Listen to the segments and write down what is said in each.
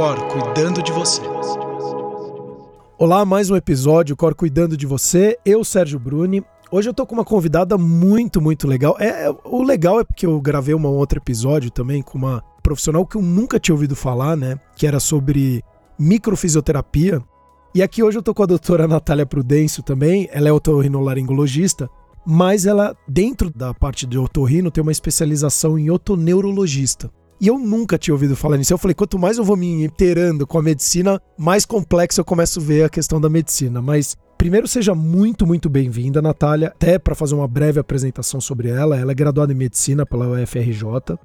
Cor cuidando de você. Olá, mais um episódio Cor cuidando de você. Eu, Sérgio Bruni. Hoje eu tô com uma convidada muito, muito legal. É, é, o legal é porque eu gravei um outro episódio também com uma profissional que eu nunca tinha ouvido falar, né? Que era sobre microfisioterapia. E aqui hoje eu tô com a doutora Natália Prudêncio também. Ela é otorrinolaringologista, mas ela, dentro da parte de otorrino, tem uma especialização em otoneurologista. E eu nunca tinha ouvido falar nisso. Eu falei, quanto mais eu vou me inteirando com a medicina, mais complexo eu começo a ver a questão da medicina. Mas primeiro seja muito, muito bem-vinda, Natália. Até para fazer uma breve apresentação sobre ela, ela é graduada em medicina pela UFRJ,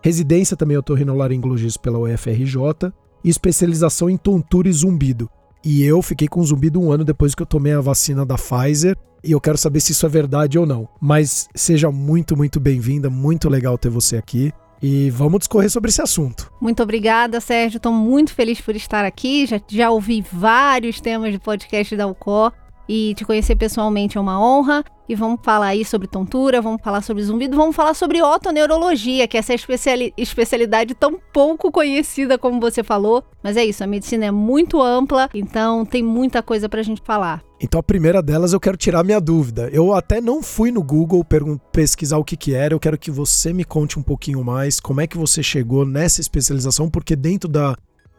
residência também otorrinolaringologista pela UFRJ e especialização em tontura e zumbido. E eu fiquei com zumbido um ano depois que eu tomei a vacina da Pfizer. E eu quero saber se isso é verdade ou não. Mas seja muito, muito bem-vinda. Muito legal ter você aqui e vamos discorrer sobre esse assunto. Muito obrigada, Sérgio. Estou muito feliz por estar aqui. Já, já ouvi vários temas de podcast da UCO e te conhecer pessoalmente é uma honra. E vamos falar aí sobre tontura, vamos falar sobre zumbido, vamos falar sobre otoneurologia, que é essa especiali especialidade tão pouco conhecida como você falou. Mas é isso, a medicina é muito ampla, então tem muita coisa pra gente falar. Então a primeira delas eu quero tirar minha dúvida. Eu até não fui no Google pesquisar o que que era, eu quero que você me conte um pouquinho mais como é que você chegou nessa especialização, porque dentro da,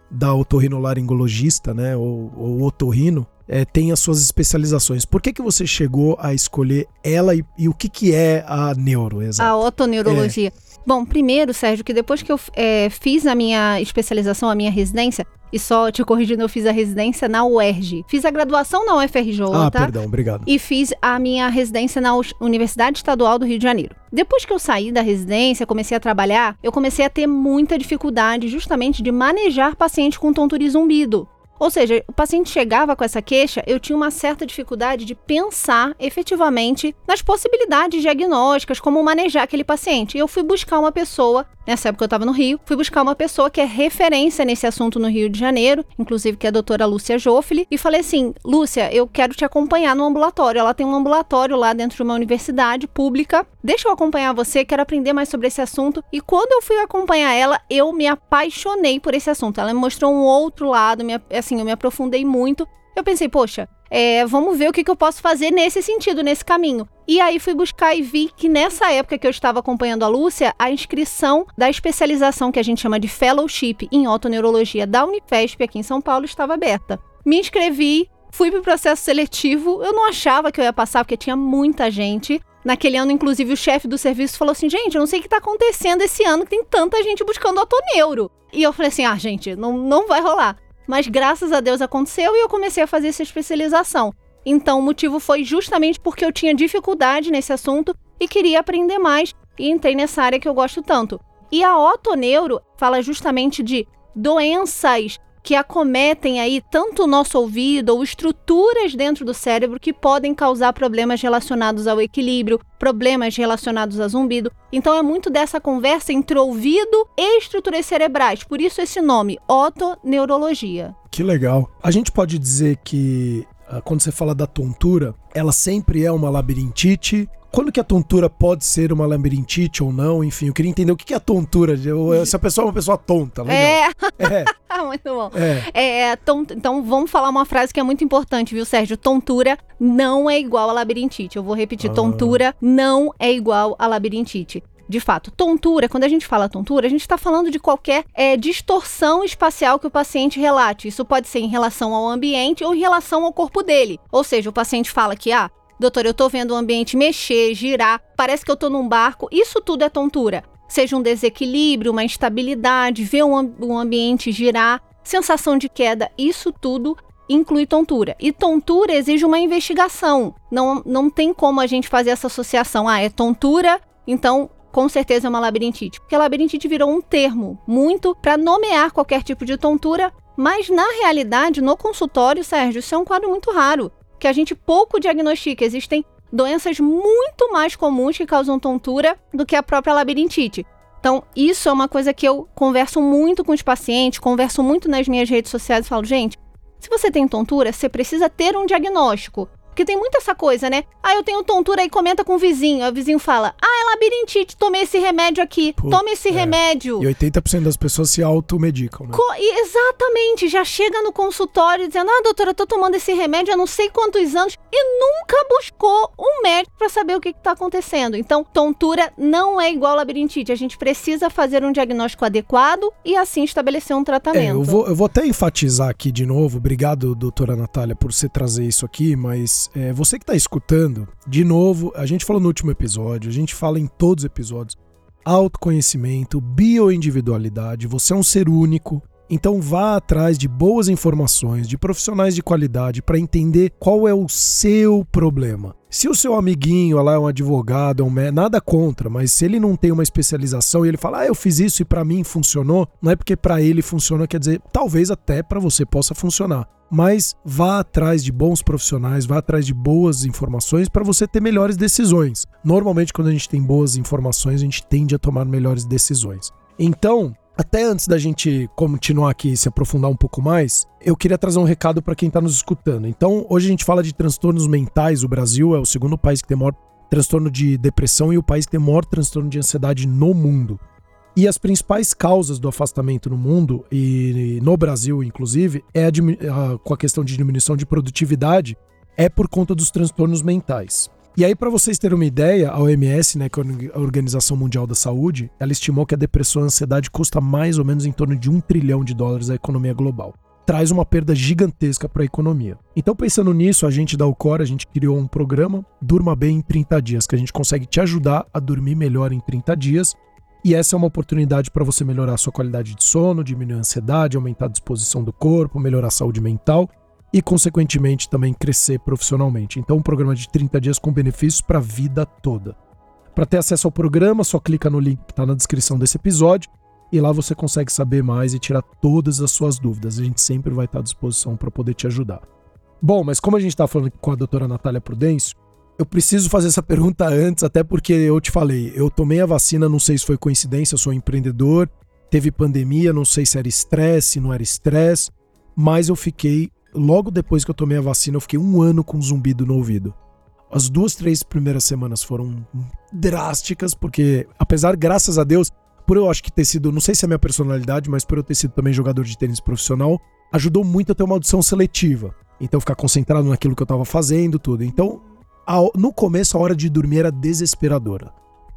da otorrinolaringologista, né, ou, ou otorrino, é, tem as suas especializações. Por que, que você chegou a escolher ela e, e o que, que é a neuro? Exato? A otoneurologia. É. Bom, primeiro, Sérgio, que depois que eu é, fiz a minha especialização, a minha residência, e só te corrigindo, eu fiz a residência na UERJ. Fiz a graduação na UFRJ. Ah, perdão, obrigado. E fiz a minha residência na Universidade Estadual do Rio de Janeiro. Depois que eu saí da residência, comecei a trabalhar, eu comecei a ter muita dificuldade justamente de manejar pacientes com tontura e zumbido. Ou seja, o paciente chegava com essa queixa, eu tinha uma certa dificuldade de pensar efetivamente nas possibilidades diagnósticas, como manejar aquele paciente. E eu fui buscar uma pessoa Nessa época eu estava no Rio, fui buscar uma pessoa que é referência nesse assunto no Rio de Janeiro, inclusive que é a doutora Lúcia Joffre, e falei assim: Lúcia, eu quero te acompanhar no ambulatório. Ela tem um ambulatório lá dentro de uma universidade pública. Deixa eu acompanhar você, quero aprender mais sobre esse assunto. E quando eu fui acompanhar ela, eu me apaixonei por esse assunto. Ela me mostrou um outro lado, me, assim, eu me aprofundei muito. Eu pensei, poxa, é, vamos ver o que, que eu posso fazer nesse sentido, nesse caminho. E aí fui buscar e vi que nessa época que eu estava acompanhando a Lúcia, a inscrição da especialização que a gente chama de Fellowship em Otoneurologia da Unifesp aqui em São Paulo estava aberta. Me inscrevi, fui para o processo seletivo, eu não achava que eu ia passar porque tinha muita gente. Naquele ano, inclusive, o chefe do serviço falou assim: gente, eu não sei o que está acontecendo esse ano que tem tanta gente buscando otoneuro. E eu falei assim: ah, gente, não, não vai rolar. Mas graças a Deus aconteceu e eu comecei a fazer essa especialização. Então o motivo foi justamente porque eu tinha dificuldade nesse assunto e queria aprender mais e entrei nessa área que eu gosto tanto. E a otoneuro fala justamente de doenças que acometem aí tanto o nosso ouvido ou estruturas dentro do cérebro que podem causar problemas relacionados ao equilíbrio, problemas relacionados a zumbido. Então é muito dessa conversa entre ouvido e estruturas cerebrais, por isso esse nome, otoneurologia. Que legal. A gente pode dizer que ah, quando você fala da tontura, ela sempre é uma labirintite quando que a tontura pode ser uma labirintite ou não? Enfim, eu queria entender o que é a tontura. Se a pessoa é uma pessoa tonta, legal. É. é. muito bom. É. é, é tont... Então vamos falar uma frase que é muito importante, viu, Sérgio? Tontura não é igual a labirintite. Eu vou repetir: ah. tontura não é igual a labirintite. De fato, tontura, quando a gente fala tontura, a gente está falando de qualquer é, distorção espacial que o paciente relate. Isso pode ser em relação ao ambiente ou em relação ao corpo dele. Ou seja, o paciente fala que, ah, Doutor, eu tô vendo o ambiente mexer, girar, parece que eu tô num barco. Isso tudo é tontura. Seja um desequilíbrio, uma instabilidade, ver um, ambiente girar, sensação de queda, isso tudo inclui tontura. E tontura exige uma investigação. Não, não tem como a gente fazer essa associação. Ah, é tontura, então com certeza é uma labirintite. Porque labirintite virou um termo muito para nomear qualquer tipo de tontura, mas na realidade, no consultório, Sérgio, isso é um quadro muito raro que a gente pouco diagnostica. Existem doenças muito mais comuns que causam tontura do que a própria labirintite. Então, isso é uma coisa que eu converso muito com os pacientes, converso muito nas minhas redes sociais e falo, gente, se você tem tontura, você precisa ter um diagnóstico. Porque tem muita essa coisa, né? Ah, eu tenho tontura e comenta com o vizinho. Aí o vizinho fala: Ah, é labirintite, tomei esse remédio aqui. Pô, tome esse é. remédio. E 80% das pessoas se automedicam, né? Co exatamente, já chega no consultório dizendo: Ah, doutora, eu tô tomando esse remédio há não sei quantos anos e nunca buscou um médico para saber o que, está acontecendo. Então, tontura não é igual labirintite. A gente precisa fazer um diagnóstico adequado e assim estabelecer um tratamento. É, eu, vou, eu vou até enfatizar aqui de novo. Obrigado, doutora Natália, por você trazer isso aqui, mas é, você que está escutando, de novo, a gente falou no último episódio, a gente fala em todos os episódios, autoconhecimento, bioindividualidade, você é um ser único, então vá atrás de boas informações, de profissionais de qualidade para entender qual é o seu problema. Se o seu amiguinho lá é um advogado, é um médico, nada contra, mas se ele não tem uma especialização e ele fala, ah, eu fiz isso e para mim funcionou, não é porque para ele funciona, quer dizer, talvez até para você possa funcionar mas vá atrás de bons profissionais, vá atrás de boas informações para você ter melhores decisões. Normalmente, quando a gente tem boas informações, a gente tende a tomar melhores decisões. Então, até antes da gente continuar aqui e se aprofundar um pouco mais, eu queria trazer um recado para quem está nos escutando. Então, hoje a gente fala de transtornos mentais. O Brasil é o segundo país que tem maior transtorno de depressão e o país que tem maior transtorno de ansiedade no mundo. E as principais causas do afastamento no mundo, e no Brasil inclusive, é a, com a questão de diminuição de produtividade, é por conta dos transtornos mentais. E aí, para vocês terem uma ideia, a OMS, né, que é a Organização Mundial da Saúde, ela estimou que a depressão e a ansiedade custa mais ou menos em torno de um trilhão de dólares à economia global. Traz uma perda gigantesca para a economia. Então, pensando nisso, a gente da Ucor, a gente criou um programa Durma Bem em 30 Dias, que a gente consegue te ajudar a dormir melhor em 30 dias e essa é uma oportunidade para você melhorar a sua qualidade de sono, diminuir a ansiedade, aumentar a disposição do corpo, melhorar a saúde mental e, consequentemente, também crescer profissionalmente. Então, um programa de 30 dias com benefícios para a vida toda. Para ter acesso ao programa, só clica no link que está na descrição desse episódio e lá você consegue saber mais e tirar todas as suas dúvidas. A gente sempre vai estar à disposição para poder te ajudar. Bom, mas como a gente está falando com a doutora Natália Prudêncio, eu preciso fazer essa pergunta antes, até porque eu te falei, eu tomei a vacina, não sei se foi coincidência, eu sou empreendedor, teve pandemia, não sei se era estresse, não era estresse, mas eu fiquei, logo depois que eu tomei a vacina, eu fiquei um ano com zumbido no ouvido. As duas, três primeiras semanas foram drásticas, porque apesar, graças a Deus, por eu acho que ter sido, não sei se é minha personalidade, mas por eu ter sido também jogador de tênis profissional, ajudou muito a ter uma audição seletiva. Então ficar concentrado naquilo que eu tava fazendo, tudo. Então a, no começo a hora de dormir era desesperadora.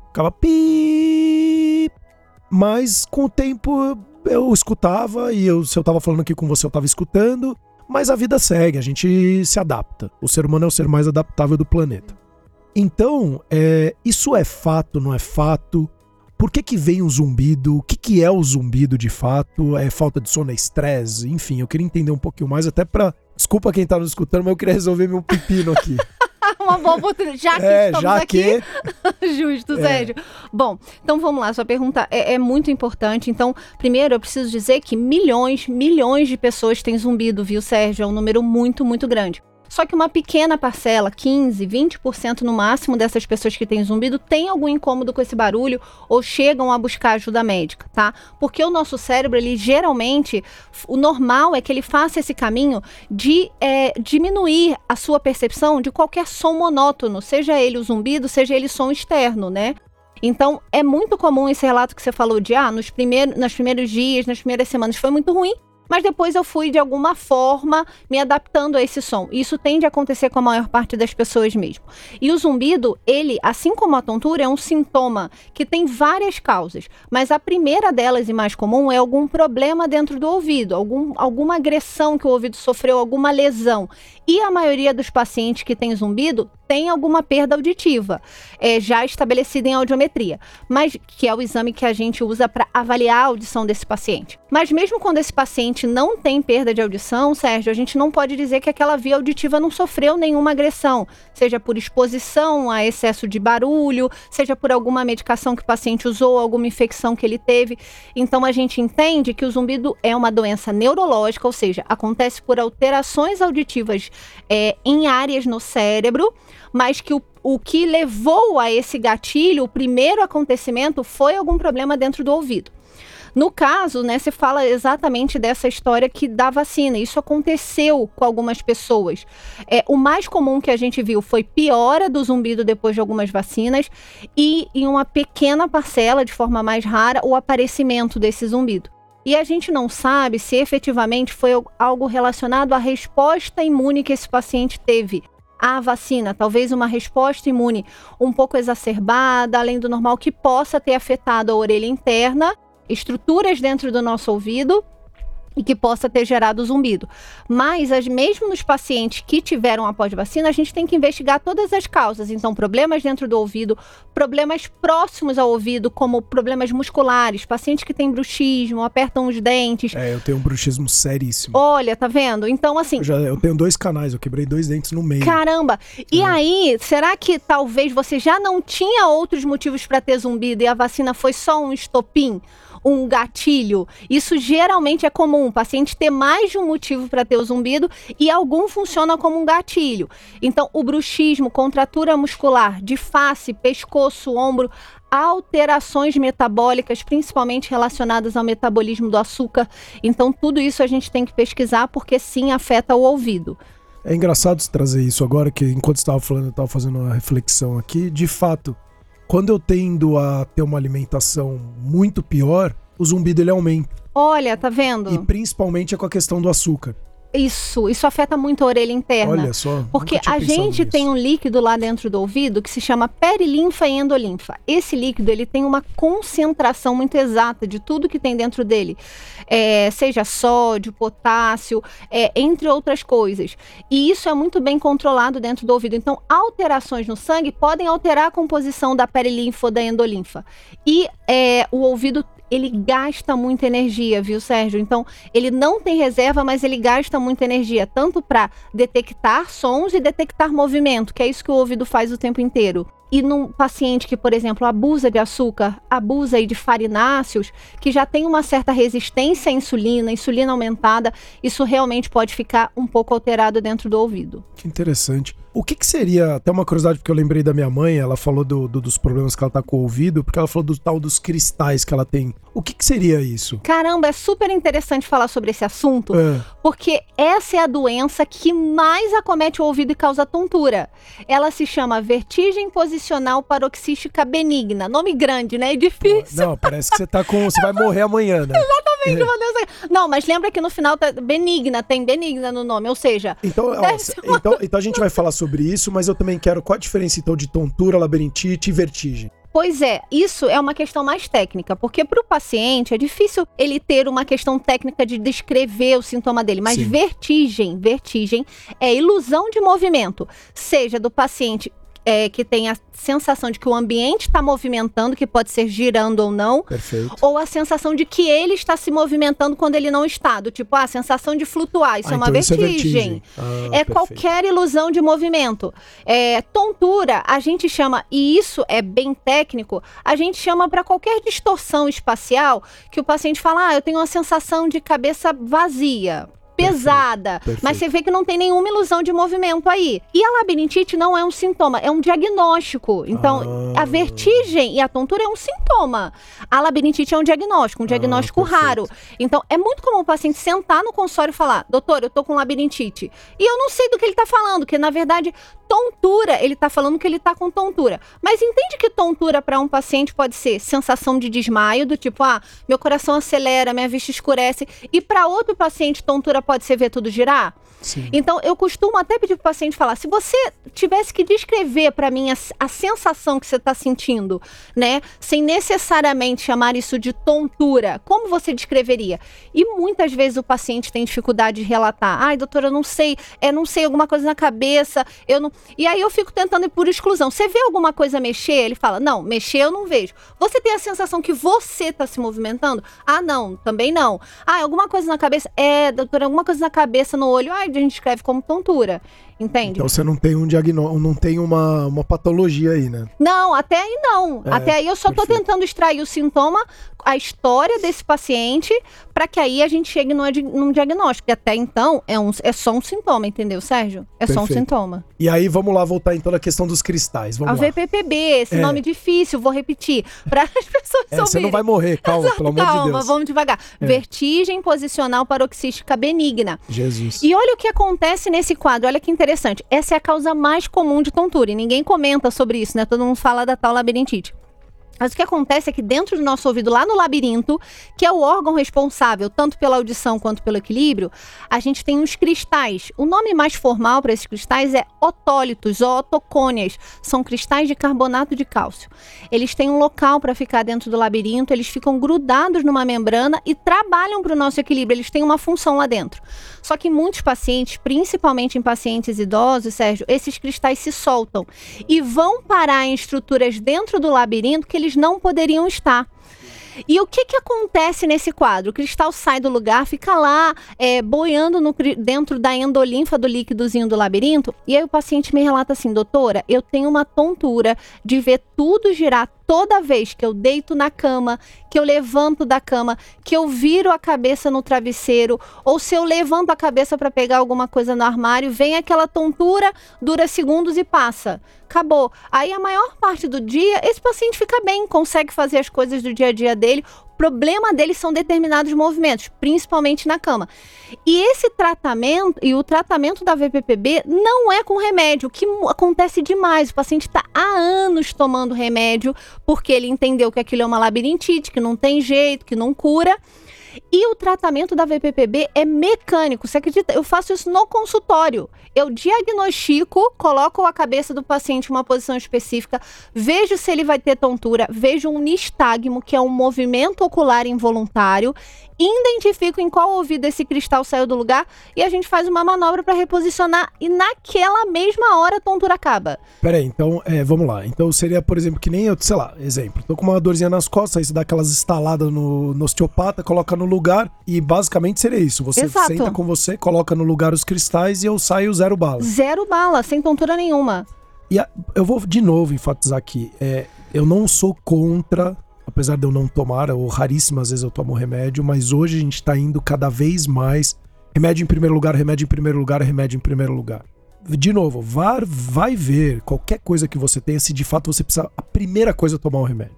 Ficava pi. Mas com o tempo eu escutava e eu, se eu tava falando aqui com você, eu tava escutando. Mas a vida segue, a gente se adapta. O ser humano é o ser mais adaptável do planeta. Então, é, isso é fato, não é fato? Por que, que vem o zumbido? O que, que é o zumbido de fato? É falta de sono, é estresse? Enfim, eu queria entender um pouquinho mais, até pra. Desculpa quem tá nos escutando, mas eu queria resolver meu pepino aqui. uma boa oportunidade. Já que é, estamos já aqui. Que... Justo, é. Sérgio. Bom, então vamos lá. Sua pergunta é, é, muito importante. Então, primeiro, eu preciso dizer que milhões, milhões de pessoas têm zumbido, viu, Sérgio? É um número muito, muito grande. Só que uma pequena parcela, 15, 20% no máximo dessas pessoas que têm zumbido tem algum incômodo com esse barulho ou chegam a buscar ajuda médica, tá? Porque o nosso cérebro, ele geralmente, o normal é que ele faça esse caminho de é, diminuir a sua percepção de qualquer som monótono, seja ele o zumbido, seja ele som externo, né? Então, é muito comum esse relato que você falou de, ah, nos primeiros, nos primeiros dias, nas primeiras semanas foi muito ruim, mas depois eu fui de alguma forma me adaptando a esse som. Isso tende a acontecer com a maior parte das pessoas mesmo. E o zumbido, ele, assim como a tontura, é um sintoma que tem várias causas, mas a primeira delas e mais comum é algum problema dentro do ouvido, algum, alguma agressão que o ouvido sofreu, alguma lesão. E a maioria dos pacientes que tem zumbido tem alguma perda auditiva, é, já estabelecida em audiometria, mas que é o exame que a gente usa para avaliar a audição desse paciente. Mas mesmo quando esse paciente não tem perda de audição, Sérgio, a gente não pode dizer que aquela via auditiva não sofreu nenhuma agressão, seja por exposição a excesso de barulho, seja por alguma medicação que o paciente usou, alguma infecção que ele teve. Então a gente entende que o zumbido é uma doença neurológica, ou seja, acontece por alterações auditivas é, em áreas no cérebro mas que o, o que levou a esse gatilho, o primeiro acontecimento, foi algum problema dentro do ouvido. No caso, né, se fala exatamente dessa história que da vacina. Isso aconteceu com algumas pessoas. É, o mais comum que a gente viu foi piora do zumbido depois de algumas vacinas e, em uma pequena parcela, de forma mais rara, o aparecimento desse zumbido. E a gente não sabe se efetivamente foi algo relacionado à resposta imune que esse paciente teve à vacina, talvez uma resposta imune um pouco exacerbada, além do normal, que possa ter afetado a orelha interna estruturas dentro do nosso ouvido e que possa ter gerado zumbido. Mas as, mesmo nos pacientes que tiveram após vacina, a gente tem que investigar todas as causas. Então, problemas dentro do ouvido, problemas próximos ao ouvido, como problemas musculares, pacientes que têm bruxismo, apertam os dentes. É, eu tenho um bruxismo seríssimo. Olha, tá vendo? Então, assim. Eu, já, eu tenho dois canais, eu quebrei dois dentes no meio. Caramba! E é. aí, será que talvez você já não tinha outros motivos para ter zumbido e a vacina foi só um estopim? Um gatilho. Isso geralmente é comum, o paciente ter mais de um motivo para ter o zumbido e algum funciona como um gatilho. Então, o bruxismo, contratura muscular de face, pescoço, ombro, alterações metabólicas, principalmente relacionadas ao metabolismo do açúcar. Então, tudo isso a gente tem que pesquisar porque sim afeta o ouvido. É engraçado trazer isso agora, que enquanto estava falando, eu estava fazendo uma reflexão aqui. De fato, quando eu tendo a ter uma alimentação muito pior, o zumbido ele aumenta. Olha, tá vendo? E principalmente é com a questão do açúcar. Isso, isso afeta muito a orelha interna. Olha só. Porque a gente nisso. tem um líquido lá dentro do ouvido que se chama perilinfa e endolinfa. Esse líquido ele tem uma concentração muito exata de tudo que tem dentro dele, é, seja sódio, potássio, é, entre outras coisas. E isso é muito bem controlado dentro do ouvido. Então, alterações no sangue podem alterar a composição da perilinfa ou da endolinfa. E é, o ouvido ele gasta muita energia, viu, Sérgio? Então, ele não tem reserva, mas ele gasta muita energia, tanto para detectar sons e detectar movimento, que é isso que o ouvido faz o tempo inteiro. E num paciente que, por exemplo, abusa de açúcar, abusa de farináceos, que já tem uma certa resistência à insulina, insulina aumentada, isso realmente pode ficar um pouco alterado dentro do ouvido. Que interessante. O que, que, seria, até uma curiosidade, porque eu lembrei da minha mãe, ela falou do, do, dos problemas que ela tá com o ouvido, porque ela falou do tal dos cristais que ela tem. O que, que seria isso? Caramba, é super interessante falar sobre esse assunto, é. porque essa é a doença que mais acomete o ouvido e causa tontura. Ela se chama vertigem posicional paroxística benigna. Nome grande, né? É difícil. Não, parece que você tá com. Você vai morrer amanhã, né? Exatamente, é. Não, mas lembra que no final tá benigna, tem benigna no nome, ou seja. Então, ó, então, então a gente vai falar sobre sobre isso, mas eu também quero qual a diferença então de tontura, labirintite e vertigem. Pois é, isso é uma questão mais técnica, porque para o paciente é difícil ele ter uma questão técnica de descrever o sintoma dele, mas Sim. vertigem, vertigem é ilusão de movimento, seja do paciente é, que tem a sensação de que o ambiente está movimentando, que pode ser girando ou não. Perfeito. Ou a sensação de que ele está se movimentando quando ele não está. Do tipo, ah, a sensação de flutuar. Isso ah, é uma então vertigem. Isso é, vertigem. Ah, é qualquer ilusão de movimento. É, tontura, a gente chama, e isso é bem técnico, a gente chama para qualquer distorção espacial que o paciente fala, ah, eu tenho uma sensação de cabeça vazia pesada. Perfeito. Mas você vê que não tem nenhuma ilusão de movimento aí. E a labirintite não é um sintoma, é um diagnóstico. Então, ah. a vertigem e a tontura é um sintoma. A labirintite é um diagnóstico, um ah, diagnóstico ah, raro. Então, é muito comum o paciente sentar no consultório e falar: doutor, eu tô com labirintite. E eu não sei do que ele tá falando, que na verdade, tontura, ele tá falando que ele tá com tontura. Mas entende que tontura para um paciente pode ser sensação de desmaio, do tipo, ah, meu coração acelera, minha vista escurece. E para outro paciente, tontura pode ser ver tudo girar? Sim. Então, eu costumo até pedir para o paciente falar: se você tivesse que descrever para mim a, a, sensação que você está sentindo, né, sem necessariamente chamar isso de tontura, como você descreveria? E muitas vezes o paciente tem dificuldade de relatar: ai, doutora, eu não sei, é, não sei, alguma coisa na cabeça, eu não. E aí eu fico tentando ir por exclusão. Você vê alguma coisa mexer? Ele fala: não, mexer eu não vejo. Você tem a sensação que você está se movimentando? Ah, não, também não. Ah, alguma coisa na cabeça? É, doutora, alguma coisa na cabeça, no olho? A gente escreve como tontura. Entende? Então você não tem um diagnóstico, não tem uma, uma patologia aí, né? Não, até aí não. É, até aí eu só perfeito. tô tentando extrair o sintoma, a história desse paciente, para que aí a gente chegue numa di- num diagnóstico. E até então é, um, é só um sintoma, entendeu, Sérgio? É só um Perfeito. sintoma. E aí vamos lá voltar então na questão dos cristais. Vamos a lá. VPPB, esse É. nome difícil, vou repetir, para as pessoas É, você não vai morrer, calma, pelo amor Calma, de Deus. vamos devagar. É. Vertigem posicional paroxística benigna. Jesus. E olha o que acontece nesse quadro, olha que interessante. Essa é a causa mais comum de tontura e ninguém comenta sobre isso, né? Todo mundo fala da tal labirintite. Mas o que acontece é que dentro do nosso ouvido, lá no labirinto, que é o órgão responsável tanto pela audição quanto pelo equilíbrio, a gente tem uns cristais. O nome mais formal para esses cristais é otólitos ou otocônias. São cristais de carbonato de cálcio. Eles têm um local para ficar dentro do labirinto, eles ficam grudados numa membrana e trabalham para o nosso equilíbrio. Eles têm uma função lá dentro. Só que muitos pacientes, principalmente em pacientes idosos, Sérgio, esses cristais se soltam e vão parar em estruturas dentro do labirinto que eles não poderiam estar. E o que, que acontece nesse quadro? O cristal sai do lugar, fica lá é, boiando no dentro da endolinfa do líquidozinho do labirinto. E aí o paciente me relata assim: doutora, eu tenho uma tontura de ver tudo girar toda vez que eu deito na cama, que eu levanto da cama, que eu viro a cabeça no travesseiro, ou se eu levanto a cabeça para pegar alguma coisa no armário, vem aquela tontura, dura segundos e passa. Acabou. Aí a maior parte do dia, esse paciente fica bem, consegue fazer as coisas do dia a dia dele. Problema dele são determinados movimentos, principalmente na cama. E esse tratamento, e o tratamento da VPPB não é com remédio, o que acontece demais. O paciente está há anos tomando remédio, porque ele entendeu que aquilo é uma labirintite, que não tem jeito, que não cura. E o tratamento da VPPB é mecânico. Você acredita? Eu faço isso no consultório. Eu diagnostico, coloco a cabeça do paciente em uma posição específica, vejo se ele vai ter tontura, vejo um nistagmo, que é um movimento ocular involuntário, identifico em qual ouvido esse cristal saiu do lugar e a gente faz uma manobra para reposicionar e naquela mesma hora a tontura acaba. Peraí, então, é, vamos lá. Então seria, por exemplo, que nem eu, sei lá, exemplo. Tô com uma dorzinha nas costas, aí você dá aquelas estaladas no, no osteopata, coloca no lugar e basicamente seria isso. Você Exato. senta com você, coloca no lugar os cristais e eu saio zero bala. Zero bala, sem tontura nenhuma. E a- eu vou de novo enfatizar aqui. É, eu não sou contra, apesar de eu não tomar, ou raríssimas vezes eu tomo remédio, mas hoje a gente tá indo cada vez mais. Remédio em primeiro lugar, remédio em primeiro lugar, remédio em primeiro lugar. De novo, vai, vai ver qualquer coisa que você tenha, se de fato você precisa. A primeira coisa é tomar o remédio.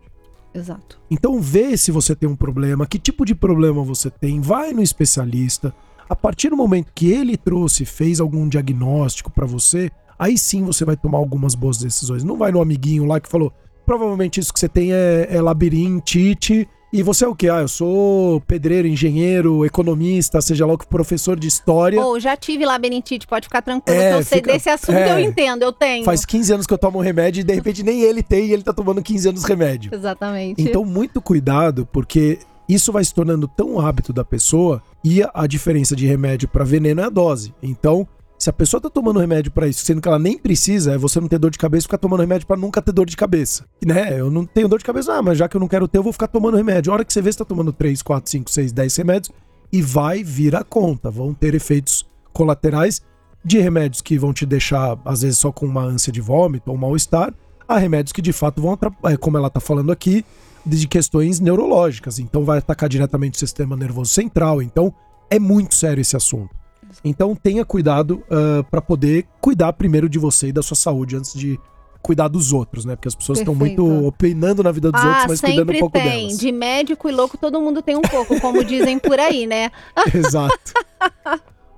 Exato. Então vê se você tem um problema, que tipo de problema você tem, vai no especialista. A partir do momento que ele trouxe, fez algum diagnóstico pra você, aí sim você vai tomar algumas boas decisões. Não vai no amiguinho lá que falou, provavelmente isso que você tem é, é labirintite. E você é o quê? Ah, eu sou pedreiro, engenheiro, economista, seja lá o que, professor de história. Ou já tive labirintite, pode ficar tranquilo É, que eu sei fica- desse assunto, é. eu entendo, eu tenho. Faz 15 anos que eu tomo um remédio e de repente nem ele tem e ele tá tomando 15 anos remédio. Exatamente. Então, muito cuidado, porque isso vai se tornando tão hábito da pessoa e a, a diferença de remédio para veneno é a dose. Então, se a pessoa tá tomando remédio para isso, sendo que ela nem precisa, é você não ter dor de cabeça ficar tomando remédio para nunca ter dor de cabeça. Né? Eu não tenho dor de cabeça, ah, mas já que eu não quero ter, eu vou ficar tomando remédio. A hora que você vê, você tá tomando 3, 4, 5, 6, 10 remédios e vai vir a conta. Vão ter efeitos colaterais de remédios que vão te deixar, às vezes, só com uma ânsia de vômito ou mal-estar, a remédios que de fato vão atrapalhar, como ela tá falando aqui, de questões neurológicas. Então vai atacar diretamente o sistema nervoso central. Então é muito sério esse assunto. Então tenha cuidado para poder cuidar primeiro de você e da sua saúde antes de cuidar dos outros, né? Porque as pessoas estão muito opinando na vida dos ah, outros, mas cuidando um pouco tem. delas. De médico e louco todo mundo tem um pouco, como dizem por aí, né? Exato.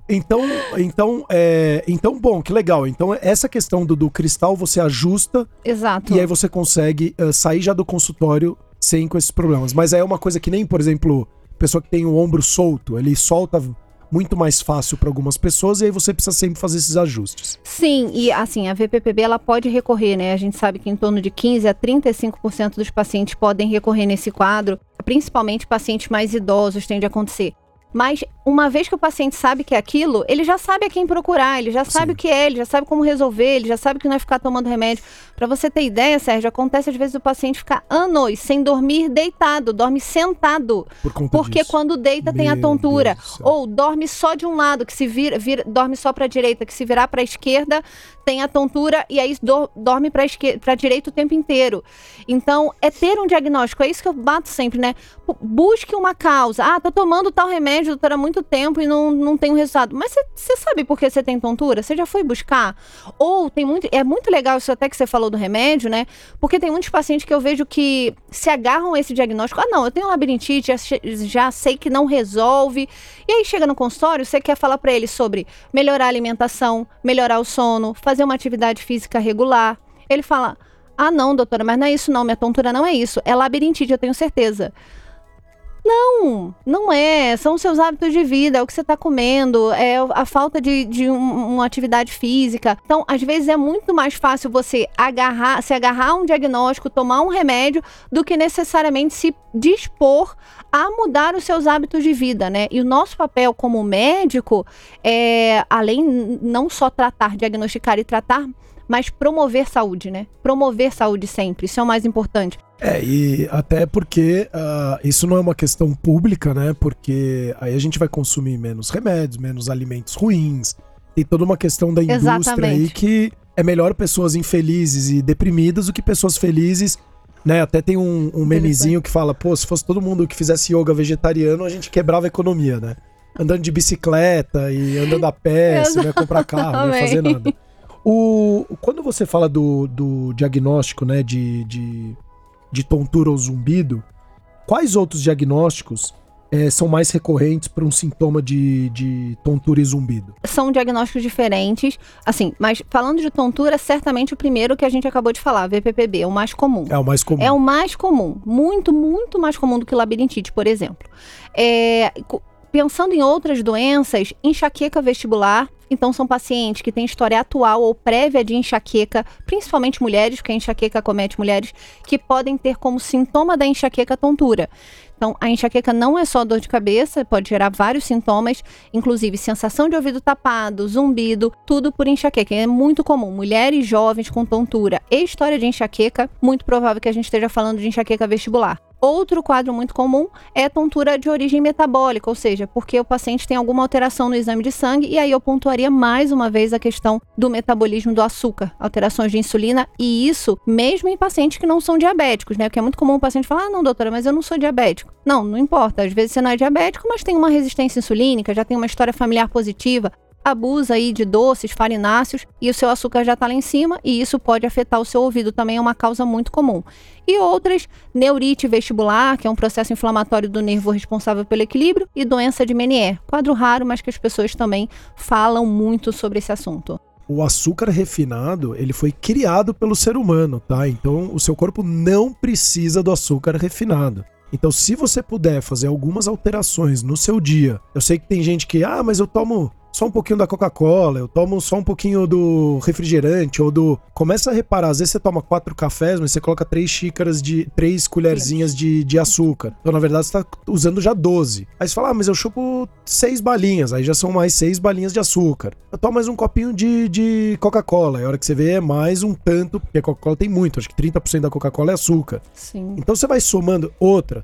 Então, então, é, então, bom, que legal. Então, essa questão do, do cristal você ajusta Exato. e aí você consegue eh, sair já do consultório sem com esses problemas. Mas aí é uma coisa que nem, por exemplo, pessoa que tem o ombro solto, ele solta muito mais fácil para algumas pessoas e aí você precisa sempre fazer esses ajustes. Sim, e assim, a VPPB ela pode recorrer, né? A gente sabe que em torno de 15 a 35% dos pacientes podem recorrer nesse quadro, principalmente pacientes mais idosos tende a acontecer. Mas uma vez que o paciente sabe que é aquilo, ele já sabe a quem procurar, ele já sabe Sim. o que é, ele já sabe como resolver, ele já sabe que não é ficar tomando remédio. Para você ter ideia, Sérgio, acontece às vezes o paciente ficar anos sem dormir deitado, dorme sentado. Por porque disso. quando deita Meu tem a tontura. Ou dorme só de um lado, que se vira, vira dorme só para a direita, que se virar para a esquerda tem a tontura e aí do, dorme para a direita o tempo inteiro. Então, é ter um diagnóstico, é isso que eu bato sempre, né? Busque uma causa. Ah, tô tomando tal remédio, doutora, há muito tempo e não, não tem um resultado. Mas você sabe por que você tem tontura? Você já foi buscar? Ou tem muito. É muito legal isso até que você falou do remédio, né? Porque tem muitos pacientes que eu vejo que se agarram a esse diagnóstico. Ah, não, eu tenho labirintite, já, já sei que não resolve. E aí chega no consultório, você quer falar para ele sobre melhorar a alimentação, melhorar o sono, fazer uma atividade física regular. Ele fala: Ah, não, doutora, mas não é isso, não. Minha tontura não é isso. É labirintite, eu tenho certeza. Não, não é. São seus hábitos de vida, é o que você está comendo, é a falta de, de um, uma atividade física. Então, às vezes é muito mais fácil você agarrar, se agarrar a um diagnóstico, tomar um remédio, do que necessariamente se dispor a mudar os seus hábitos de vida, né? E o nosso papel como médico é, além não só tratar, diagnosticar e tratar, mas promover saúde, né? Promover saúde sempre, isso é o mais importante. É, e até porque uh, isso não é uma questão pública, né? Porque aí a gente vai consumir menos remédios, menos alimentos ruins. Tem toda uma questão da indústria Exatamente. aí que é melhor pessoas infelizes e deprimidas do que pessoas felizes. Né, até tem um, um memezinho que fala, pô, se fosse todo mundo que fizesse yoga vegetariano, a gente quebrava a economia, né? Andando de bicicleta e andando a pé, você não ia comprar carro, não ia fazer nada. O, quando você fala do, do diagnóstico, né, de, de de tontura ou zumbido, quais outros diagnósticos é, são mais recorrentes para um sintoma de, de tontura e zumbido? São diagnósticos diferentes, assim, mas falando de tontura, certamente o primeiro que a gente acabou de falar, VPPB, é o mais comum. É o mais comum. É o mais comum, muito, muito mais comum do que labirintite, por exemplo. É, pensando em outras doenças, enxaqueca vestibular então, são pacientes que têm história atual ou prévia de enxaqueca, principalmente mulheres, porque a enxaqueca comete mulheres, que podem ter como sintoma da enxaqueca tontura. Então, a enxaqueca não é só dor de cabeça, pode gerar vários sintomas, inclusive sensação de ouvido tapado, zumbido, tudo por enxaqueca. É muito comum. Mulheres jovens com tontura e história de enxaqueca, muito provável que a gente esteja falando de enxaqueca vestibular. Outro quadro muito comum é tontura de origem metabólica, ou seja, porque o paciente tem alguma alteração no exame de sangue, e aí eu pontuaria mais uma vez a questão do metabolismo do açúcar, alterações de insulina, e isso mesmo em pacientes que não são diabéticos, né? Porque é muito comum o paciente falar: ah, não, doutora, mas eu não sou diabético. Não, não importa. Às vezes você não é diabético, mas tem uma resistência insulínica, já tem uma história familiar positiva, abusa aí de doces, farináceos e o seu açúcar já está lá em cima e isso pode afetar o seu ouvido, também é uma causa muito comum. E outras, neurite vestibular, que é um processo inflamatório do nervo responsável pelo equilíbrio, e doença de Menier, quadro raro, mas que as pessoas também falam muito sobre esse assunto. O açúcar refinado, ele foi criado pelo ser humano, tá? Então, o seu corpo não precisa do açúcar refinado. Então, se você puder fazer algumas alterações no seu dia, eu sei que tem gente que, ah, mas eu tomo só um pouquinho da Coca-Cola, eu tomo só um pouquinho do refrigerante ou do. Começa a reparar, às vezes você toma quatro cafés, mas você coloca três xícaras de. três colherzinhas de, de açúcar. Então, na verdade, você tá usando já 12. Aí você fala, ah, mas eu chupo seis balinhas, aí já são mais seis balinhas de açúcar. Eu tomo mais um copinho de, de Coca-Cola. Aí a hora que você vê é mais um tanto, porque a Coca-Cola tem muito, acho que 30% da Coca-Cola é açúcar. Sim. Então você vai somando outra.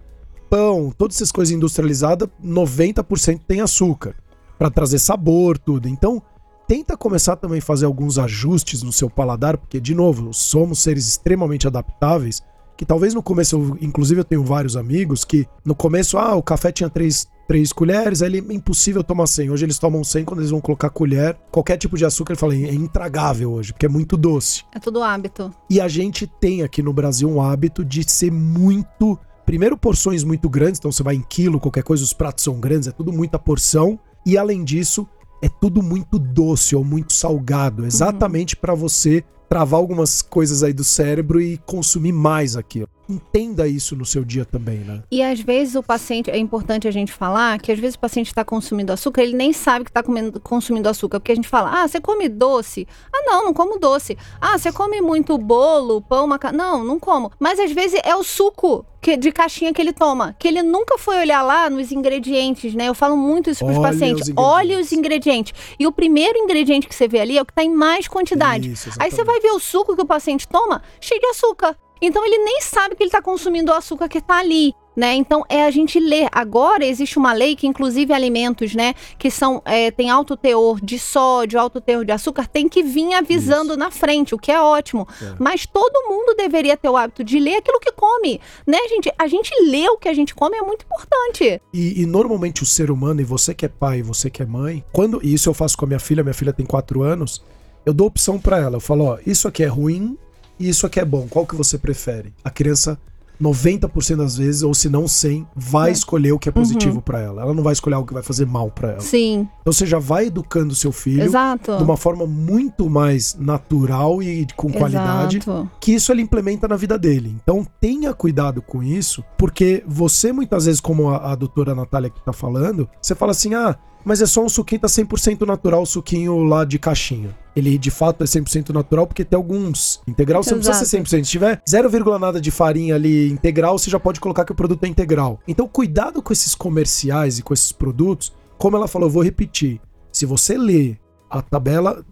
Pão, todas essas coisas industrializadas, 90% tem açúcar para trazer sabor, tudo. Então, tenta começar também a fazer alguns ajustes no seu paladar, porque, de novo, somos seres extremamente adaptáveis. Que talvez no começo, eu, inclusive eu tenho vários amigos que no começo, ah, o café tinha três, três colheres, aí ele, é impossível tomar 100. Hoje eles tomam 100 quando eles vão colocar colher. Qualquer tipo de açúcar, ele fala, é intragável hoje, porque é muito doce. É tudo hábito. E a gente tem aqui no Brasil um hábito de ser muito primeiro porções muito grandes, então você vai em quilo, qualquer coisa, os pratos são grandes, é tudo muita porção. E além disso, é tudo muito doce ou muito salgado, exatamente uhum. para você travar algumas coisas aí do cérebro e consumir mais aquilo. Entenda isso no seu dia também, né? E às vezes o paciente, é importante a gente falar que às vezes o paciente está consumindo açúcar, ele nem sabe que está consumindo açúcar, porque a gente fala, ah, você come doce? Ah, não, não como doce. Ah, você come muito bolo, pão, macarrão? Não, não como. Mas às vezes é o suco que, de caixinha que ele toma, que ele nunca foi olhar lá nos ingredientes, né? Eu falo muito isso para os pacientes. Olhe os ingredientes. E o primeiro ingrediente que você vê ali é o que está em mais quantidade. Isso, Aí você vai ver o suco que o paciente toma cheio de açúcar. Então ele nem sabe que ele está consumindo o açúcar que está ali. Né? Então é a gente ler. Agora existe uma lei que inclusive alimentos, né, que são é, tem alto teor de sódio, alto teor de açúcar, tem que vir avisando Isso. na frente, o que é ótimo. É. Mas todo mundo deveria ter o hábito de ler aquilo que come, né, gente? A gente lê o que a gente come é muito importante. E, e normalmente o ser humano, e você que é pai, você que é mãe, quando e isso eu faço com a minha filha, minha filha tem quatro anos, eu dou opção para ela. Eu falo, ó, isso aqui é ruim, e isso aqui é bom, qual que você prefere? A criança 90% das vezes, ou se não 100, vai é. escolher o que é positivo uhum. para ela. Ela não vai escolher algo que vai fazer mal para ela. Sim. Então você já vai educando seu filho Exato. de uma forma muito mais natural e com qualidade, Exato. que isso ele implementa na vida dele. Então tenha cuidado com isso, porque você muitas vezes, como a, a doutora Natália que tá falando, você fala assim: "Ah, mas é só um suquinho tá 100% natural, o suquinho lá de caixinha. Ele de fato é 100% natural porque tem alguns integral, você Exato. não precisa ser 100%. Se tiver 0, nada de farinha ali integral, você já pode colocar que o produto é integral. Então cuidado com esses comerciais e com esses produtos. Como ela falou, eu vou repetir. Se você lê a tabela,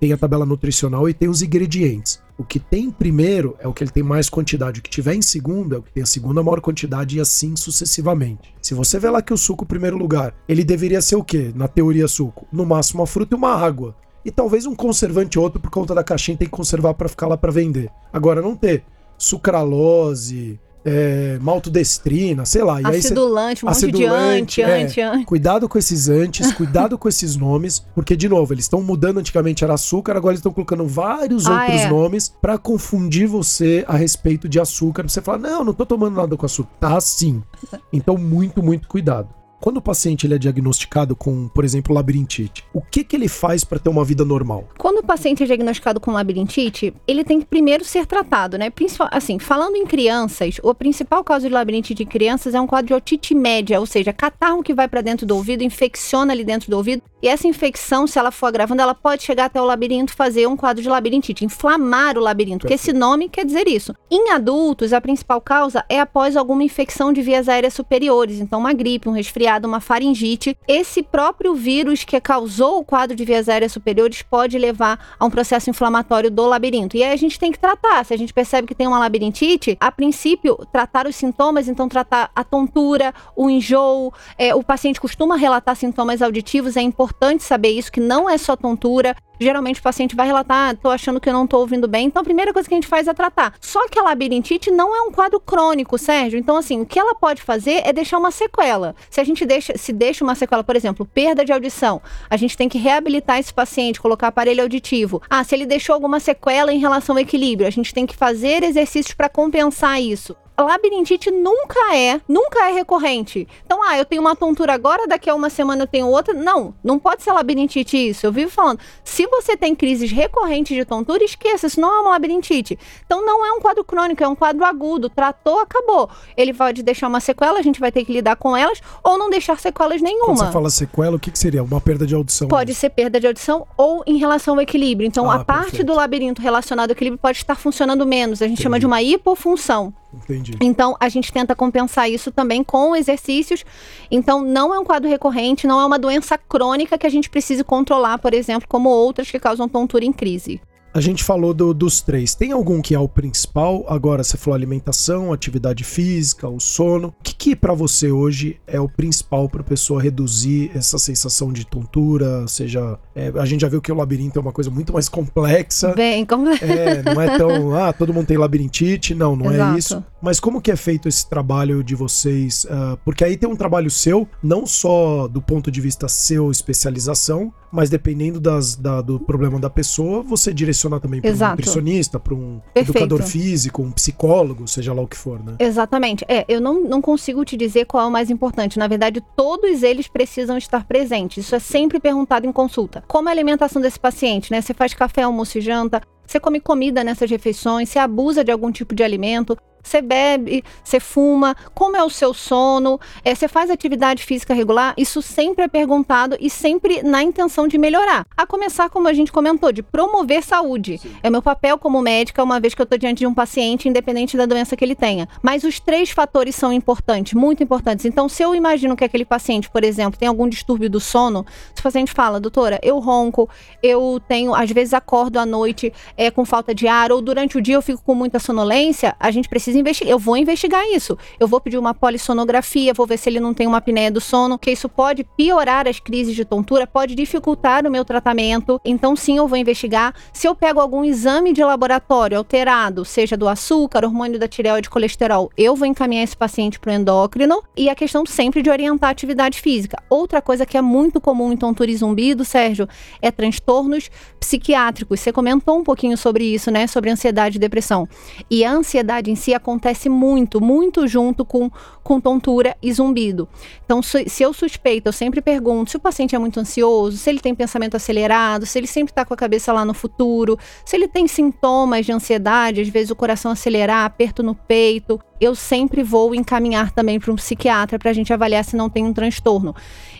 tem a tabela nutricional e tem os ingredientes. O que tem primeiro é o que ele tem mais quantidade. O que tiver em segundo é o que tem a segunda maior quantidade e assim sucessivamente. Se você vê lá que o suco, em primeiro lugar, ele deveria ser o quê? Na teoria, suco? No máximo uma fruta e uma água. E talvez um conservante outro por conta da caixinha tem que conservar para ficar lá para vender. Agora, não ter sucralose, é, maltodestrina, sei lá. E acidulante, um monte de é. Cuidado com esses antes, cuidado com esses nomes, porque, de novo, eles estão mudando, antigamente era açúcar, agora eles estão colocando vários ah, outros é. nomes para confundir você a respeito de açúcar. Você fala, não, não tô tomando nada com açúcar. Tá sim. Então, muito, muito cuidado. Quando o paciente ele é diagnosticado com, por exemplo, labirintite, o que, que ele faz para ter uma vida normal? Quando o paciente é diagnosticado com labirintite, ele tem que primeiro ser tratado, né? Principal, assim, falando em crianças, a principal causa de labirintite em crianças é um quadro de otite média, ou seja, catarro que vai para dentro do ouvido, infecciona ali dentro do ouvido, e essa infecção, se ela for agravando, ela pode chegar até o labirinto fazer um quadro de labirintite, inflamar o labirinto, porque esse nome quer dizer isso. Em adultos, a principal causa é após alguma infecção de vias aéreas superiores, então uma gripe, um resfriado uma faringite. Esse próprio vírus que causou o quadro de vias aéreas superiores pode levar a um processo inflamatório do labirinto. E aí a gente tem que tratar. Se a gente percebe que tem uma labirintite, a princípio, tratar os sintomas, então tratar a tontura, o enjoo. É, o paciente costuma relatar sintomas auditivos, é importante saber isso, que não é só tontura geralmente o paciente vai relatar, ah, tô achando que eu não tô ouvindo bem. Então a primeira coisa que a gente faz é tratar. Só que a labirintite não é um quadro crônico, Sérgio. Então assim, o que ela pode fazer é deixar uma sequela. Se a gente deixa, se deixa uma sequela, por exemplo, perda de audição, a gente tem que reabilitar esse paciente, colocar aparelho auditivo. Ah, se ele deixou alguma sequela em relação ao equilíbrio, a gente tem que fazer exercícios para compensar isso labirintite nunca é, nunca é recorrente. Então, ah, eu tenho uma tontura agora, daqui a uma semana eu tenho outra. Não, não pode ser labirintite isso. Eu vivo falando, se você tem crises recorrentes de tontura, esqueça, isso não é uma labirintite. Então, não é um quadro crônico, é um quadro agudo. Tratou, acabou. Ele pode deixar uma sequela, a gente vai ter que lidar com elas, ou não deixar sequelas nenhuma. Quando você fala sequela, o que, que seria? Uma perda de audição? Pode mesmo. ser perda de audição ou em relação ao equilíbrio. Então, ah, a parte perfeito. do labirinto relacionado ao equilíbrio pode estar funcionando menos. A gente Entendi. chama de uma hipofunção. Entendi. Então, a gente tenta compensar isso também com exercícios. Então, não é um quadro recorrente, não é uma doença crônica que a gente precise controlar, por exemplo, como outras que causam tontura em crise. A gente falou do, dos três. Tem algum que é o principal? Agora, você falou alimentação, atividade física, o sono. O que, que para você hoje é o principal para a pessoa reduzir essa sensação de tontura? Seja, é, a gente já viu que o labirinto é uma coisa muito mais complexa. Bem complexa. É, não é tão, ah, todo mundo tem labirintite. Não, não é Exato. é isso. Mas como que é feito esse trabalho de vocês? Uh, porque aí tem um trabalho seu, não só do ponto de vista seu especialização, mas dependendo das, da, do problema da pessoa, você direciona também para um nutricionista, para um Perfeito. educador físico, um psicólogo, seja lá o que for, né? Exatamente. É, eu não, não consigo te dizer qual é o mais importante. Na verdade, todos eles precisam estar presentes. Isso é sempre perguntado em consulta. Como é a alimentação desse paciente, né? Você faz café, almoço e janta? Você come comida nessas refeições? Você abusa de algum tipo de alimento? Você bebe, você fuma, como é o seu sono, é, você faz atividade física regular, isso sempre é perguntado e sempre na intenção de melhorar. A começar, como a gente comentou, de promover saúde. Sim. É meu papel como médica, uma vez que eu estou diante de um paciente, independente da doença que ele tenha. Mas os três fatores são importantes, muito importantes. Então, se eu imagino que aquele paciente, por exemplo, tem algum distúrbio do sono, se o paciente fala, doutora, eu ronco, eu tenho, às vezes acordo à noite é, com falta de ar, ou durante o dia eu fico com muita sonolência, a gente precisa investigar. Eu vou investigar isso. Eu vou pedir uma polissonografia, vou ver se ele não tem uma apneia do sono, que isso pode piorar as crises de tontura, pode dificultar o meu tratamento. Então, sim, eu vou investigar. Se eu pego algum exame de laboratório alterado, seja do açúcar, hormônio da tireoide, colesterol, eu vou encaminhar esse paciente para o endócrino. E a questão sempre de orientar a atividade física. Outra coisa que é muito comum em tontura e zumbido, Sérgio, é transtornos psiquiátricos. Você comentou um pouquinho sobre isso, né? Sobre ansiedade e depressão. E a ansiedade em si acontece muito, muito junto com, com tontura e zumbido. Então, se eu suspeito, eu sempre pergunto se o paciente é muito ansioso, se ele tem pensamento acelerado, se ele sempre está com a cabeça lá no futuro, se ele tem sintomas de ansiedade, às vezes o coração acelerar, aperto no peito, eu sempre vou encaminhar também para um psiquiatra para a gente avaliar se não tem um transtorno.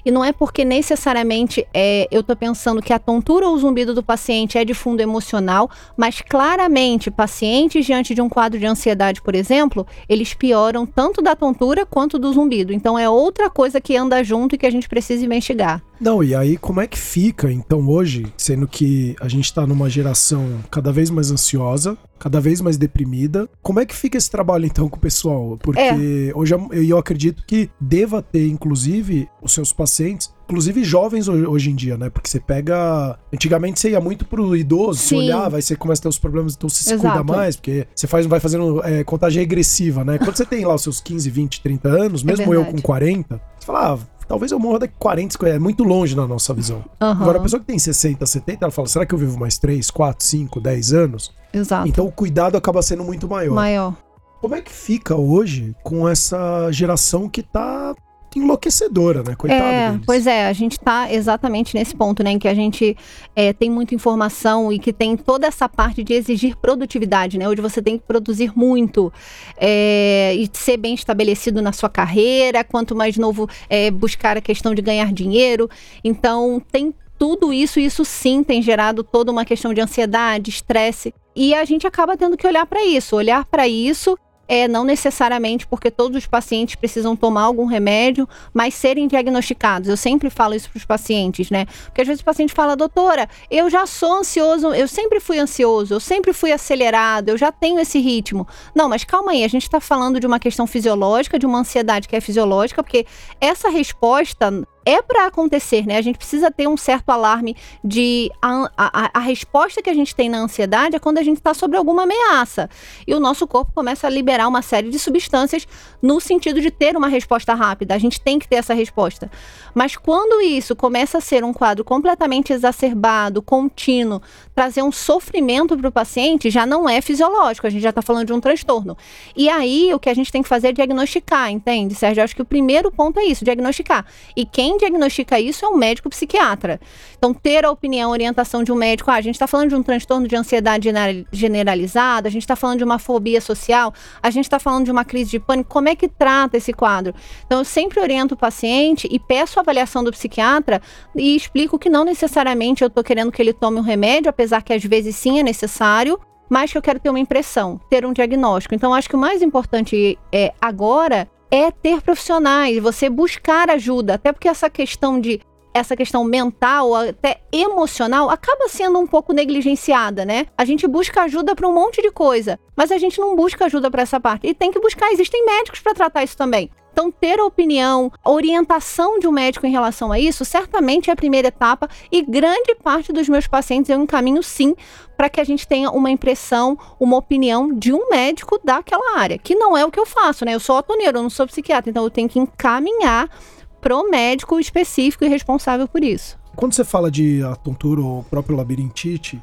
E não é porque necessariamente é, eu estou pensando que a tontura ou o zumbido do paciente é de fundo emocional, mas claramente pacientes diante de um quadro de ansiedade, por exemplo, eles pioram tanto da tontura quanto do zumbido. Então é outra coisa que anda junto e que a gente precisa investigar. Não, e aí como é que fica então hoje, sendo que a gente está numa geração cada vez mais ansiosa, cada vez mais deprimida, como é que fica esse trabalho então com o pessoal? Porque é. hoje eu, eu acredito que deva ter, inclusive, os seus pacientes inclusive jovens hoje em dia, né? Porque você pega. Antigamente você ia muito pro idoso, Sim. você olhava, aí você começa a ter os problemas, então você se cuida mais, porque você faz, vai fazendo é, contagem regressiva, né? Quando você tem lá os seus 15, 20, 30 anos, é mesmo é eu com 40, você fala, ah, talvez eu morra daqui 40, 50, é muito longe na nossa visão. Uhum. Agora, a pessoa que tem 60, 70, ela fala, será que eu vivo mais 3, 4, 5, 10 anos? Exato. Então o cuidado acaba sendo muito maior. Maior. Como é que fica hoje com essa geração que tá enlouquecedora, né? Coitado é, deles. Pois é, a gente tá exatamente nesse ponto, né? Em que a gente é, tem muita informação e que tem toda essa parte de exigir produtividade, né? Hoje você tem que produzir muito é, e ser bem estabelecido na sua carreira, quanto mais novo é, buscar a questão de ganhar dinheiro. Então, tem tudo isso, isso sim tem gerado toda uma questão de ansiedade, estresse. E a gente acaba tendo que olhar para isso, olhar para isso é não necessariamente porque todos os pacientes precisam tomar algum remédio, mas serem diagnosticados. Eu sempre falo isso para os pacientes, né? Porque às vezes o paciente fala, doutora, eu já sou ansioso, eu sempre fui ansioso, eu sempre fui acelerado, eu já tenho esse ritmo. Não, mas calma aí, a gente está falando de uma questão fisiológica, de uma ansiedade que é fisiológica, porque essa resposta é para acontecer, né? A gente precisa ter um certo alarme de a, a, a resposta que a gente tem na ansiedade é quando a gente está sobre alguma ameaça. E o nosso corpo começa a liberar uma série de substâncias no sentido de ter uma resposta rápida. A gente tem que ter essa resposta. Mas quando isso começa a ser um quadro completamente exacerbado, contínuo, trazer um sofrimento para o paciente, já não é fisiológico, a gente já está falando de um transtorno. E aí o que a gente tem que fazer é diagnosticar, entende, Sérgio? Eu acho que o primeiro ponto é isso, diagnosticar. E quem diagnostica isso é um médico psiquiatra. Então, ter a opinião, a orientação de um médico, ah, a gente está falando de um transtorno de ansiedade generalizada, a gente está falando de uma fobia social, a gente está falando de uma crise de pânico, como é que trata esse quadro? Então, eu sempre oriento o paciente e peço a avaliação do psiquiatra e explico que não necessariamente eu estou querendo que ele tome um remédio, apesar que às vezes sim é necessário, mas que eu quero ter uma impressão, ter um diagnóstico. Então, acho que o mais importante é agora é ter profissionais, você buscar ajuda, até porque essa questão de essa questão mental, até emocional, acaba sendo um pouco negligenciada, né? A gente busca ajuda para um monte de coisa, mas a gente não busca ajuda para essa parte. E tem que buscar, existem médicos para tratar isso também. Então, ter a opinião, a orientação de um médico em relação a isso, certamente é a primeira etapa e grande parte dos meus pacientes eu encaminho sim para que a gente tenha uma impressão, uma opinião de um médico daquela área, que não é o que eu faço, né? Eu sou atoneiro, eu não sou psiquiatra, então eu tenho que encaminhar pro médico específico e responsável por isso. Quando você fala de tontura ou próprio labirintite,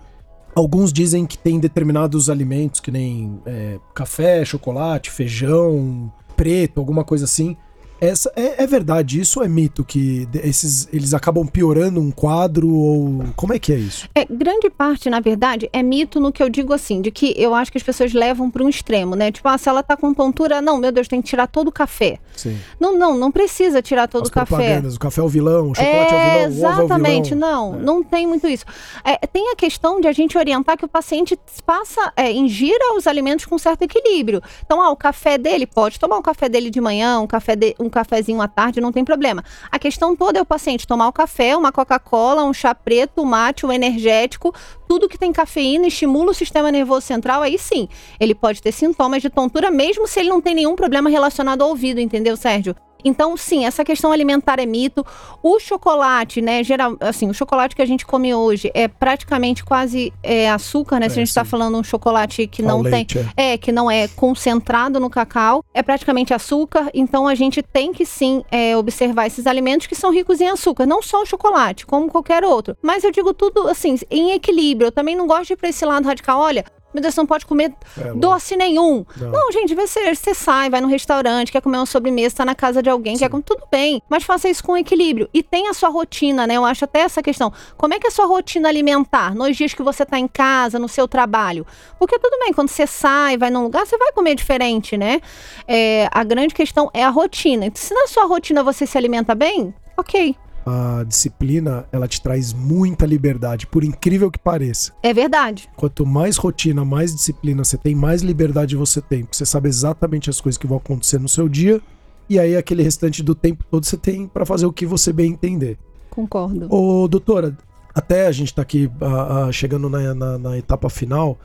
alguns dizem que tem determinados alimentos, que nem é, café, chocolate, feijão, preto, alguma coisa assim, Essa é, é, verdade, isso é mito que esses eles acabam piorando um quadro ou como é que é isso? É grande parte, na verdade, é mito no que eu digo assim, de que eu acho que as pessoas levam para um extremo, né? Tipo, ah, se ela tá com tontura, não, meu Deus, tem que tirar todo o café. Sim. Não, não, não precisa tirar todo As o café. O café é o vilão, o chocolate é, é o vilão, Exatamente, o vilão. não, é. não tem muito isso. É, tem a questão de a gente orientar que o paciente passa, é, ingira os alimentos com certo equilíbrio. Então, ah, o café dele pode tomar o café dele de manhã, um café de, um cafezinho à tarde, não tem problema. A questão toda é o paciente tomar o café, uma Coca-Cola, um chá preto, um mate, um energético, tudo que tem cafeína estimula o sistema nervoso central, aí sim, ele pode ter sintomas de tontura, mesmo se ele não tem nenhum problema relacionado ao ouvido, entendeu, Sérgio? Então, sim, essa questão alimentar é mito. O chocolate, né, geral, assim, o chocolate que a gente come hoje é praticamente quase é, açúcar, né? É, se a gente está falando um chocolate que não tem, é. é. que não é concentrado no cacau, é praticamente açúcar. Então, a gente tem que sim é, observar esses alimentos que são ricos em açúcar, não só o chocolate, como qualquer outro. Mas eu digo tudo assim, em equilíbrio. Eu também não gosto de ir para esse lado radical. Olha, meu Deus, você não pode comer é, doce nenhum. Não. não, gente, você, você sai, vai no restaurante, quer comer uma sobremesa, tá na casa de alguém, Sim. quer comer, tudo bem. Mas faça isso com equilíbrio. E tem a sua rotina, né? Eu acho até essa questão. Como é que é a sua rotina alimentar nos dias que você tá em casa, no seu trabalho? Porque tudo bem, quando você sai, vai num lugar, você vai comer diferente, né? É, a grande questão é a rotina. Então, se na sua rotina você se alimenta bem, ok a disciplina ela te traz muita liberdade, por incrível que pareça. É verdade. Quanto mais rotina, mais disciplina você tem, mais liberdade você tem, porque você sabe exatamente as coisas que vão acontecer no seu dia e aí aquele restante do tempo todo você tem para fazer o que você bem entender. Concordo. Ô, doutora, até a gente tá aqui uh, uh, chegando na, na, na etapa final.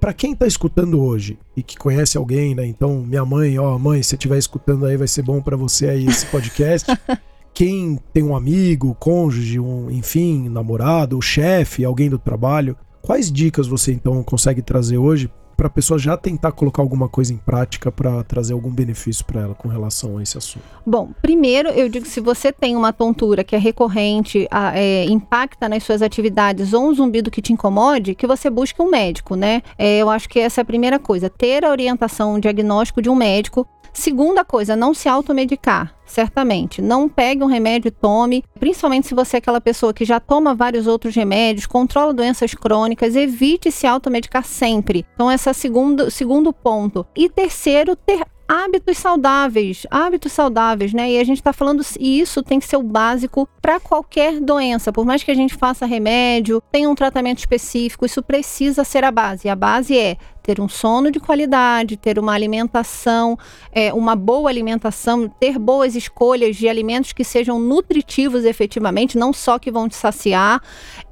Para quem tá escutando hoje e que conhece alguém, né? Então, minha mãe, ó, mãe, se estiver escutando aí, vai ser bom para você aí esse podcast. quem tem um amigo, cônjuge, um, enfim, namorado, chefe, alguém do trabalho, quais dicas você então consegue trazer hoje para a pessoa já tentar colocar alguma coisa em prática para trazer algum benefício para ela com relação a esse assunto? Bom, primeiro eu digo se você tem uma tontura que é recorrente, a, é, impacta nas suas atividades ou um zumbido que te incomode, que você busque um médico, né? É, eu acho que essa é a primeira coisa, ter a orientação, um diagnóstico de um médico Segunda coisa, não se automedicar, certamente. Não pegue um remédio e tome, principalmente se você é aquela pessoa que já toma vários outros remédios, controla doenças crônicas, evite se automedicar sempre. Então, esse é o segundo, segundo ponto. E terceiro, ter hábitos saudáveis, hábitos saudáveis, né? E a gente está falando e isso tem que ser o básico para qualquer doença. Por mais que a gente faça remédio, tenha um tratamento específico, isso precisa ser a base. A base é ter um sono de qualidade, ter uma alimentação, é, uma boa alimentação, ter boas escolhas de alimentos que sejam nutritivos efetivamente, não só que vão te saciar,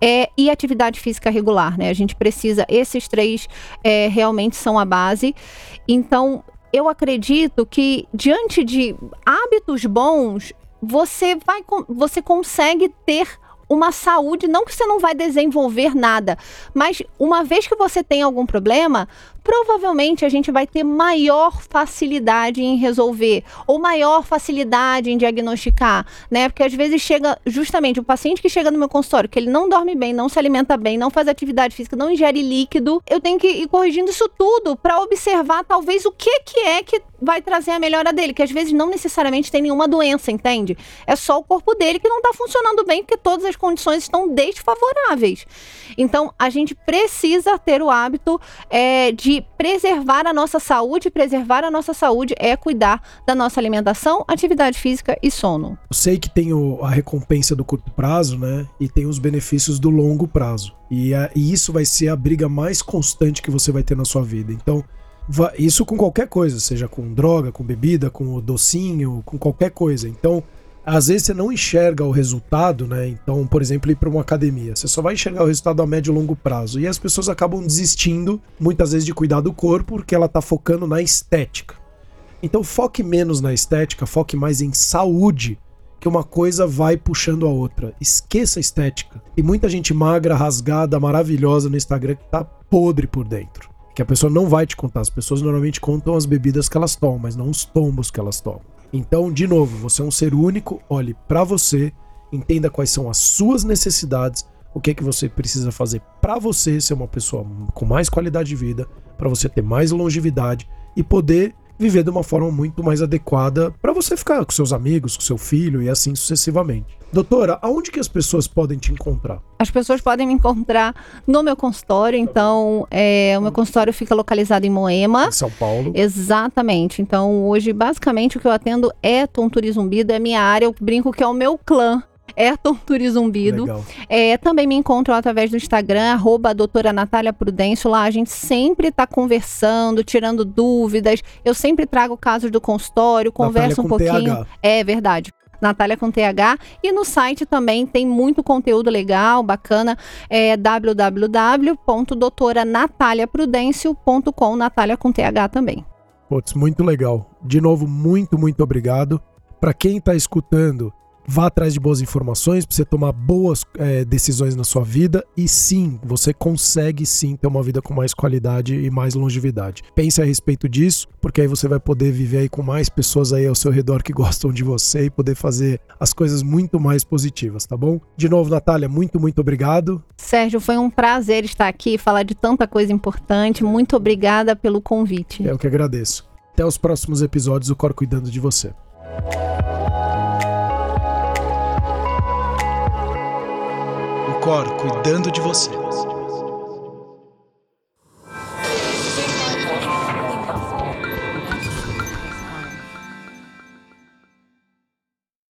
é, e atividade física regular, né? A gente precisa, esses três é, realmente são a base. Então, eu acredito que diante de hábitos bons, você vai você consegue ter uma saúde, não que você não vai desenvolver nada, mas uma vez que você tem algum problema, provavelmente a gente vai ter maior facilidade em resolver ou maior facilidade em diagnosticar, né? Porque às vezes chega justamente o paciente que chega no meu consultório, que ele não dorme bem, não se alimenta bem, não faz atividade física, não ingere líquido, eu tenho que ir corrigindo isso tudo para observar talvez o que que é que vai trazer a melhora dele, que às vezes não necessariamente tem nenhuma doença, entende? É só o corpo dele que não está funcionando bem porque todas as condições estão desfavoráveis. Então, a gente precisa ter o hábito é, de preservar a nossa saúde. Preservar a nossa saúde é cuidar da nossa alimentação, atividade física e sono. Eu sei que tem o, a recompensa do curto prazo, né? E tem os benefícios do longo prazo. E, a, e isso vai ser a briga mais constante que você vai ter na sua vida. Então, isso com qualquer coisa, seja com droga, com bebida, com docinho, com qualquer coisa. Então, às vezes você não enxerga o resultado, né? Então, por exemplo, ir para uma academia, você só vai enxergar o resultado a médio e longo prazo. E as pessoas acabam desistindo, muitas vezes, de cuidar do corpo, porque ela tá focando na estética. Então, foque menos na estética, foque mais em saúde, que uma coisa vai puxando a outra. Esqueça a estética. E muita gente magra, rasgada, maravilhosa no Instagram que tá podre por dentro. Que a pessoa não vai te contar. As pessoas normalmente contam as bebidas que elas tomam, mas não os tombos que elas tomam. Então, de novo, você é um ser único, olhe para você, entenda quais são as suas necessidades, o que é que você precisa fazer para você ser uma pessoa com mais qualidade de vida, para você ter mais longevidade e poder viver de uma forma muito mais adequada para você ficar com seus amigos, com seu filho e assim sucessivamente. Doutora, aonde que as pessoas podem te encontrar? As pessoas podem me encontrar no meu consultório, então é, o meu consultório fica localizado em Moema. Em São Paulo. Exatamente. Então, hoje, basicamente, o que eu atendo é tontura zumbido, é minha área, eu brinco que é o meu clã. É tontura e zumbido. Legal. É, também me encontram através do Instagram, arroba doutora Natália Prudêncio. Lá a gente sempre está conversando, tirando dúvidas. Eu sempre trago casos do consultório, converso um com pouquinho. TH. É verdade. Natália com TH. E no site também tem muito conteúdo legal, bacana. É www.doutoranataliaprudencio.com, Natália com TH também. Putz, muito legal. De novo, muito, muito obrigado. Para quem está escutando, vá atrás de boas informações para você tomar boas é, decisões na sua vida e sim, você consegue sim ter uma vida com mais qualidade e mais longevidade. Pense a respeito disso, porque aí você vai poder viver aí com mais pessoas aí ao seu redor que gostam de você e poder fazer as coisas muito mais positivas, tá bom? De novo, Natália, muito, muito obrigado. Sérgio, foi um prazer estar aqui e falar de tanta coisa importante. Muito obrigada pelo convite. Eu que agradeço. Até os próximos episódios do Cor Cuidando de Você. Cor Cuidando de Você.